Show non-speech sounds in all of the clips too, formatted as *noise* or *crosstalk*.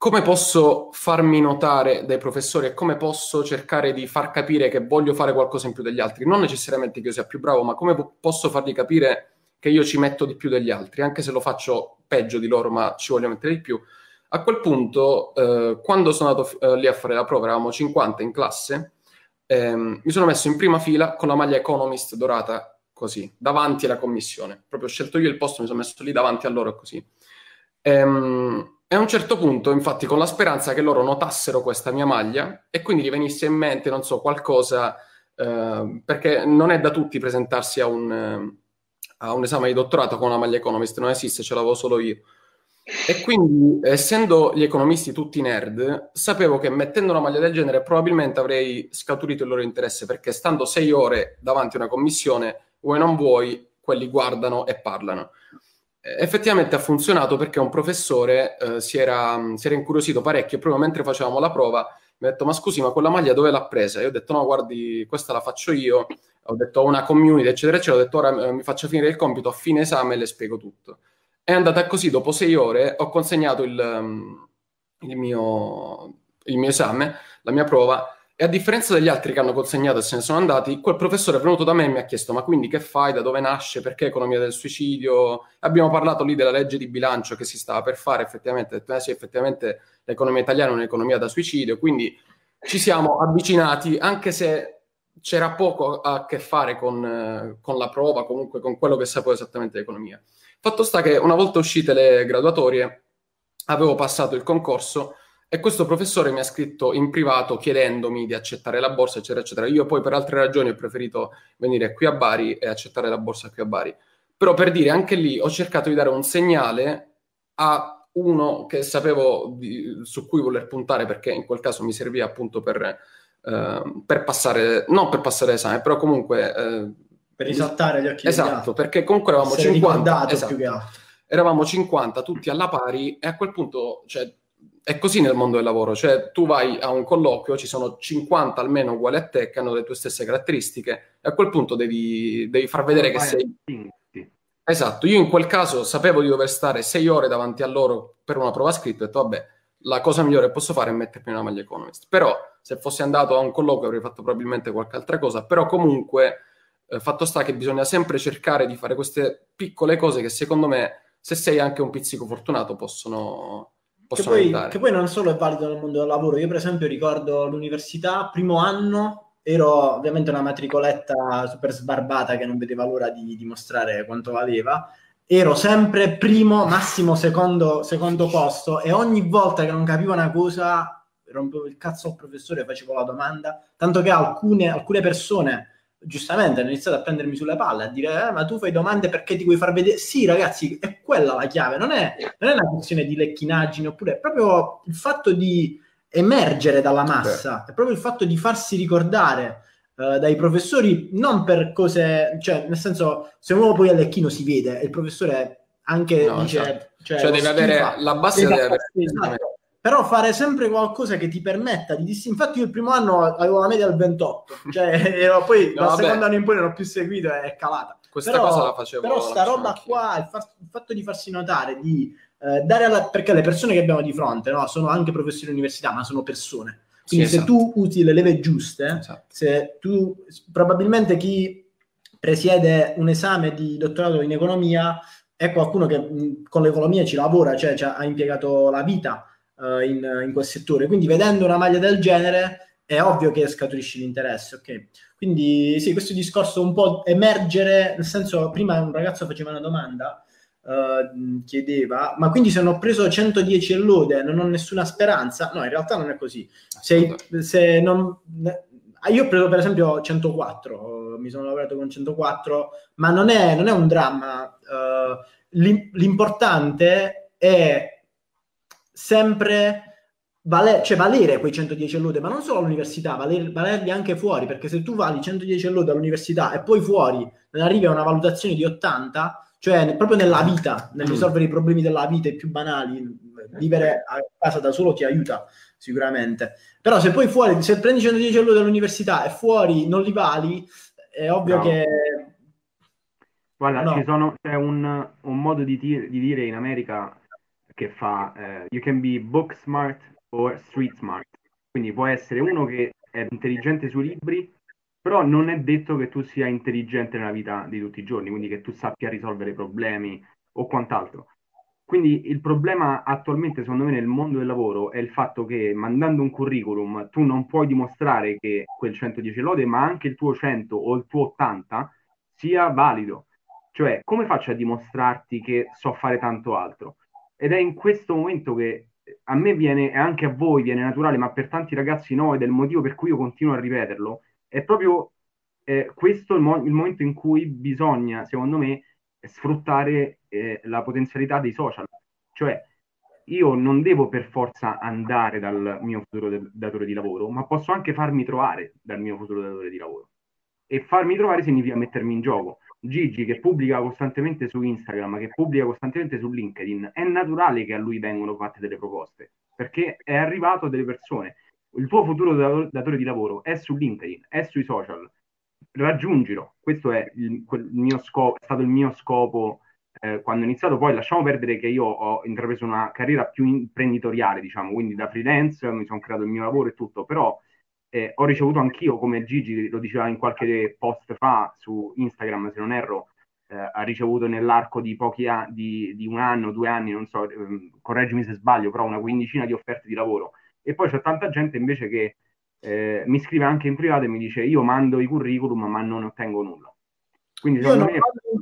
come posso farmi notare dai professori e come posso cercare di far capire che voglio fare qualcosa in più degli altri? Non necessariamente che io sia più bravo, ma come posso fargli capire che io ci metto di più degli altri, anche se lo faccio peggio di loro, ma ci voglio mettere di più. A quel punto, eh, quando sono andato eh, lì a fare la prova, eravamo 50 in classe, ehm, mi sono messo in prima fila con la maglia Economist dorata così, davanti alla commissione. Proprio ho scelto io il posto, mi sono messo lì davanti a loro così. Ehm, e a un certo punto, infatti, con la speranza che loro notassero questa mia maglia e quindi gli venisse in mente, non so, qualcosa, eh, perché non è da tutti presentarsi a un, eh, a un, esame di dottorato con una maglia Economist, non esiste, ce l'avevo solo io. E quindi, essendo gli economisti tutti nerd, sapevo che mettendo una maglia del genere probabilmente avrei scaturito il loro interesse, perché stando sei ore davanti a una commissione, vuoi non vuoi, quelli guardano e parlano effettivamente ha funzionato perché un professore eh, si, era, si, era, incuriosito parecchio proprio mentre facevamo la prova mi ha detto ma scusi ma quella maglia dove l'ha presa? Io ho detto no guardi questa la faccio io. Ho detto una community eccetera eccetera. Ho detto ora eh, mi faccio finire il compito a fine esame e le spiego tutto. È andata così dopo sei ore ho consegnato il, um, il, mio, il mio esame la mia prova e a differenza degli altri che hanno consegnato e se ne sono andati, quel professore è venuto da me e mi ha chiesto: Ma quindi che fai? Da dove nasce? Perché economia del suicidio? Abbiamo parlato lì della legge di bilancio che si stava per fare. Effettivamente, detto, eh sì, effettivamente l'economia italiana è un'economia da suicidio. Quindi ci siamo avvicinati, anche se c'era poco a che fare con, con la prova, comunque con quello che sapevo esattamente di economia. Fatto sta che una volta uscite le graduatorie, avevo passato il concorso e questo professore mi ha scritto in privato chiedendomi di accettare la borsa, eccetera, eccetera. Io poi per altre ragioni ho preferito venire qui a Bari e accettare la borsa qui a Bari. Però per dire, anche lì ho cercato di dare un segnale a uno che sapevo di, su cui voler puntare perché in quel caso mi serviva appunto per, eh, per passare, non per passare l'esame, però comunque... Eh, per risaltare gli occhi Esatto, perché comunque eravamo 50, esatto, eravamo 50 tutti alla pari e a quel punto, cioè, è così nel mondo del lavoro, cioè tu vai a un colloquio, ci sono 50 almeno uguali a te che hanno le tue stesse caratteristiche e a quel punto devi, devi far vedere che sei... Esatto, io in quel caso sapevo di dover stare sei ore davanti a loro per una prova scritta e ho detto vabbè, la cosa migliore che posso fare è mettermi una maglia economist. Però se fossi andato a un colloquio avrei fatto probabilmente qualche altra cosa, però comunque eh, fatto sta che bisogna sempre cercare di fare queste piccole cose che secondo me, se sei anche un pizzico fortunato, possono che poi, che poi, non solo è valido nel mondo del lavoro, io per esempio ricordo l'università, primo anno, ero ovviamente una matricoletta super sbarbata che non vedeva l'ora di dimostrare quanto valeva, ero sempre primo, massimo secondo, secondo posto e ogni volta che non capivo una cosa rompevo il cazzo al professore e facevo la domanda, tanto che alcune, alcune persone giustamente hanno iniziato a prendermi sulle palle, a dire eh, ma tu fai domande perché ti vuoi far vedere? Sì ragazzi, è quella la chiave, non è, non è una questione di lecchinaggine, oppure è proprio il fatto di emergere dalla massa, è proprio il fatto di farsi ricordare uh, dai professori, non per cose, cioè nel senso se uno poi è lecchino si vede, il professore anche no, dice... Esatto. Cioè, cioè deve avere la base deve avere... Esatto però fare sempre qualcosa che ti permetta di dis- infatti io il primo anno avevo la media del 28 cioè *laughs* *laughs* ero, poi no, dal secondo anno in poi non ho più seguito è calata. Questa però, cosa la facevo però sta roba qua il, fa- il, fatto di farsi notare di eh, dare alla- perché le persone che abbiamo di fronte no, sono anche professori di università ma sono persone. Quindi sì, se esatto. tu usi le leve giuste esatto. se tu probabilmente chi presiede un esame di dottorato in economia è qualcuno che mh, con l'economia ci lavora cioè, cioè ha impiegato la vita uh, in, in, quel settore. Quindi vedendo una maglia del genere è ovvio che scaturisce l'interesse, ok? Quindi sì, questo discorso un po' emergere, nel senso, prima un ragazzo faceva una domanda, uh, chiedeva, ma quindi se non ho preso 110 e lode non ho nessuna speranza? No, in realtà non è così. Se, se non, io ho preso per esempio 104, mi sono lavorato con 104, ma non è, non è un dramma. Uh, l'importante è sempre vale, cioè valere quei 110 lode, ma non solo all'università, valer, valerli anche fuori, perché se tu vali 110 lode all'università e poi fuori non arrivi a una valutazione di 80, cioè proprio nella vita, nel mm. risolvere i problemi della vita i più banali, vivere a casa da solo ti aiuta sicuramente. Però se poi fuori, se prendi 110 lode all'università e fuori non li vali, è ovvio no. che... Guarda, no. ci sono, c'è un, un modo di, tir- di dire in America che fa uh, you can be book smart or street smart. Quindi può essere uno che è intelligente sui libri, però non è detto che tu sia intelligente nella vita di tutti i giorni, quindi che tu sappia risolvere problemi o quant'altro. Quindi il problema attualmente, secondo me, nel mondo del lavoro è il fatto che mandando un curriculum tu non puoi dimostrare che quel 110 lode, ma anche il tuo 100 o il tuo 80 sia valido. Cioè, come faccio a dimostrarti che so fare tanto altro? Ed è in questo momento che a me viene, e anche a voi viene naturale, ma per tanti ragazzi no, ed è il motivo per cui io continuo a ripeterlo, è proprio eh, questo il, mo- il, momento in cui bisogna, secondo me, sfruttare eh, la potenzialità dei social. Cioè, io non devo per forza andare dal mio futuro de- datore di lavoro, ma posso anche farmi trovare dal mio futuro datore di lavoro. E farmi trovare significa mettermi in gioco. Gigi che pubblica costantemente su Instagram, che pubblica costantemente su LinkedIn, è naturale che a lui vengono fatte delle proposte, perché è arrivato a delle persone. Il tuo futuro datore di lavoro è su LinkedIn, è sui social. Raggiungilo. Questo è, il scopo, è stato il mio scopo eh, quando ho iniziato. Poi lasciamo perdere che io ho intrapreso una carriera più imprenditoriale, diciamo, quindi da freelance mi sono creato il mio lavoro e tutto, però eh, ho ricevuto anch'io, come Gigi lo diceva in qualche post fa su Instagram, se non erro, eh, ha ricevuto nell'arco di pochi anni, di, di, un anno, due anni, non so, ehm, correggimi se sbaglio, però una quindicina di offerte di lavoro e poi c'è tanta gente invece che eh, mi scrive anche in privato e mi dice io mando i curriculum ma non ottengo nulla. Quindi secondo me...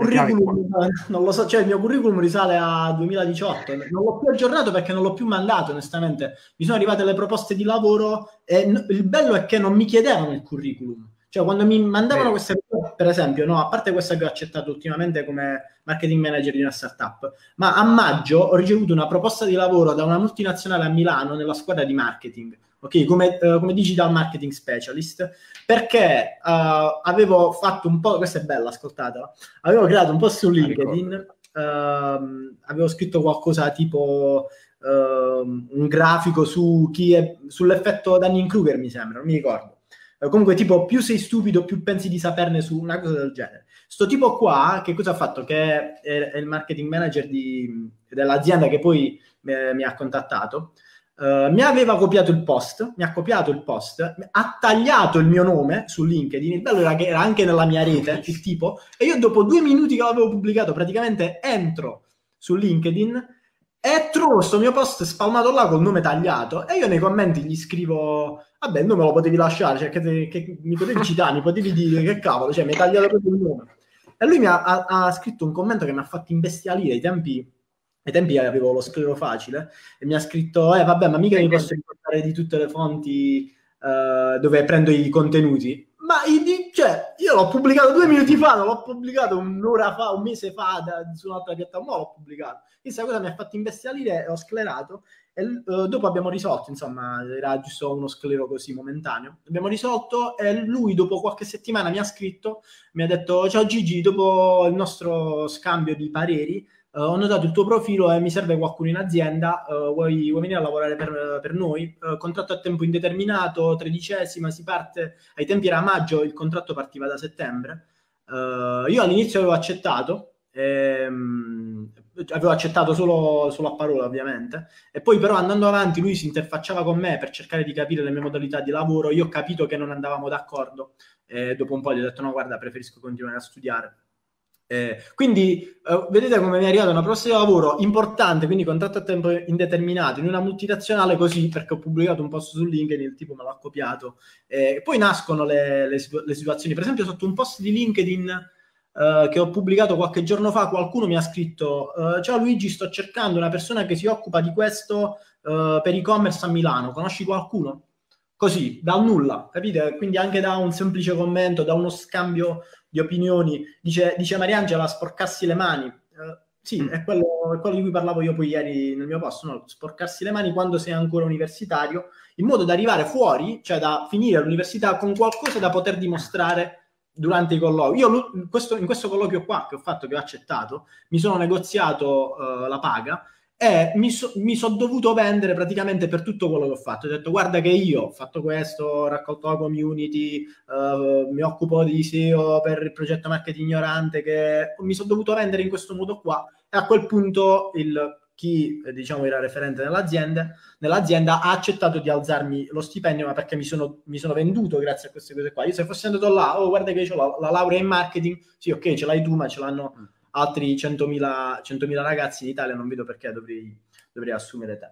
Curriculum, non lo so, cioè il mio curriculum risale a 2018, non l'ho più aggiornato perché non l'ho più mandato onestamente, mi sono arrivate le proposte di lavoro e n- il bello è che non mi chiedevano il curriculum, cioè quando mi mandavano eh. queste per esempio, no, a parte questa che ho accettato ultimamente come marketing manager di una startup, ma a maggio ho ricevuto una proposta di lavoro da una multinazionale a Milano nella squadra di marketing, ok, come, uh, come digital marketing specialist, perché uh, avevo fatto un po', questa è bella, ascoltatela, avevo creato un po' su LinkedIn, uh, avevo scritto qualcosa tipo un grafico su chi è, sull'effetto Dunning-Kruger, mi sembra, non mi ricordo eh, comunque tipo più sei stupido più pensi di saperne su una cosa del genere. Sto tipo qua, che cosa ha fatto? Che è, è il marketing manager di, dell'azienda che poi mi, mi ha contattato. Uh, mi aveva copiato il post, mi ha copiato il post, ha tagliato il mio nome su LinkedIn, il bello era che era anche nella mia rete, il tipo, e io dopo due minuti che l'avevo pubblicato, praticamente entro su LinkedIn e trovo questo mio post spalmato là col nome tagliato e io nei commenti gli scrivo vabbè il nome lo potevi lasciare cioè che, te, che mi potevi citare mi potevi dire che cavolo cioè mi hai tagliato proprio il nome. E lui mi ha, ha, ha, scritto un commento che mi ha fatto imbestialire ai tempi ai tempi avevo lo sclero facile e mi ha scritto eh vabbè ma mica mi posso ricordare di tutte le fonti uh, dove prendo i contenuti ma cioè, io l'ho pubblicato due minuti fa, non l'ho pubblicato un'ora fa, un mese fa da, su un'altra piattaforma, l'ho pubblicato. Questa cosa mi ha fatto imbestialire e ho sclerato. E uh, dopo abbiamo risolto, insomma, era giusto uno sclero così momentaneo. Abbiamo risolto e lui dopo qualche settimana mi ha scritto, mi ha detto ciao Gigi, dopo il nostro scambio di pareri Uh, ho notato il tuo profilo e mi serve qualcuno in azienda, uh, vuoi, vuoi, venire a lavorare per, per noi? Uh, contratto a tempo indeterminato, tredicesima, si parte, ai tempi era maggio, il contratto partiva da settembre. io all'inizio avevo accettato, ehm, avevo accettato solo, solo, a parola ovviamente, e poi però andando avanti lui si interfacciava con me per cercare di capire le mie modalità di lavoro, io ho capito che non andavamo d'accordo e dopo un po' gli ho detto no guarda preferisco continuare a studiare eh, quindi eh, vedete come mi è arrivata una di lavoro importante, quindi contratto a tempo indeterminato in una multinazionale così perché ho pubblicato un post su LinkedIn, il tipo me l'ha copiato. Eh, poi nascono le, le, le, situazioni, per esempio sotto un post di LinkedIn eh, che ho pubblicato qualche giorno fa, qualcuno mi ha scritto eh, ciao Luigi, sto cercando una persona che si occupa di questo eh, per e-commerce a Milano, conosci qualcuno? Così, dal nulla, capite? Quindi anche da un semplice commento, da uno scambio di opinioni. Dice, dice Mariangela, sporcarsi le mani. Uh, sì, mm. è quello, è quello, di cui parlavo io poi ieri nel mio posto, no? sporcarsi le mani quando sei ancora universitario, in modo da arrivare fuori, cioè da finire l'università con qualcosa da poter dimostrare durante i colloqui. Io questo, in questo colloquio qua che ho fatto, che ho accettato, mi sono negoziato uh, la paga e mi, sono dovuto vendere praticamente per tutto quello che ho fatto. Ho detto guarda che io ho fatto questo, ho raccolto la community, uh, mi occupo di SEO per il progetto Marketing Ignorante, che mi sono dovuto vendere in questo modo qua. E a quel punto il, chi diciamo era referente nell'azienda, nell'azienda ha accettato di alzarmi lo stipendio, ma perché mi sono, mi sono, venduto grazie a queste cose qua. Io se fossi andato là, oh guarda che io ho la, la laurea in marketing, sì ok ce l'hai tu, ma ce l'hanno mm altri 100.000, 100.000 ragazzi in Italia non vedo perché dovrei, dovrei assumere te.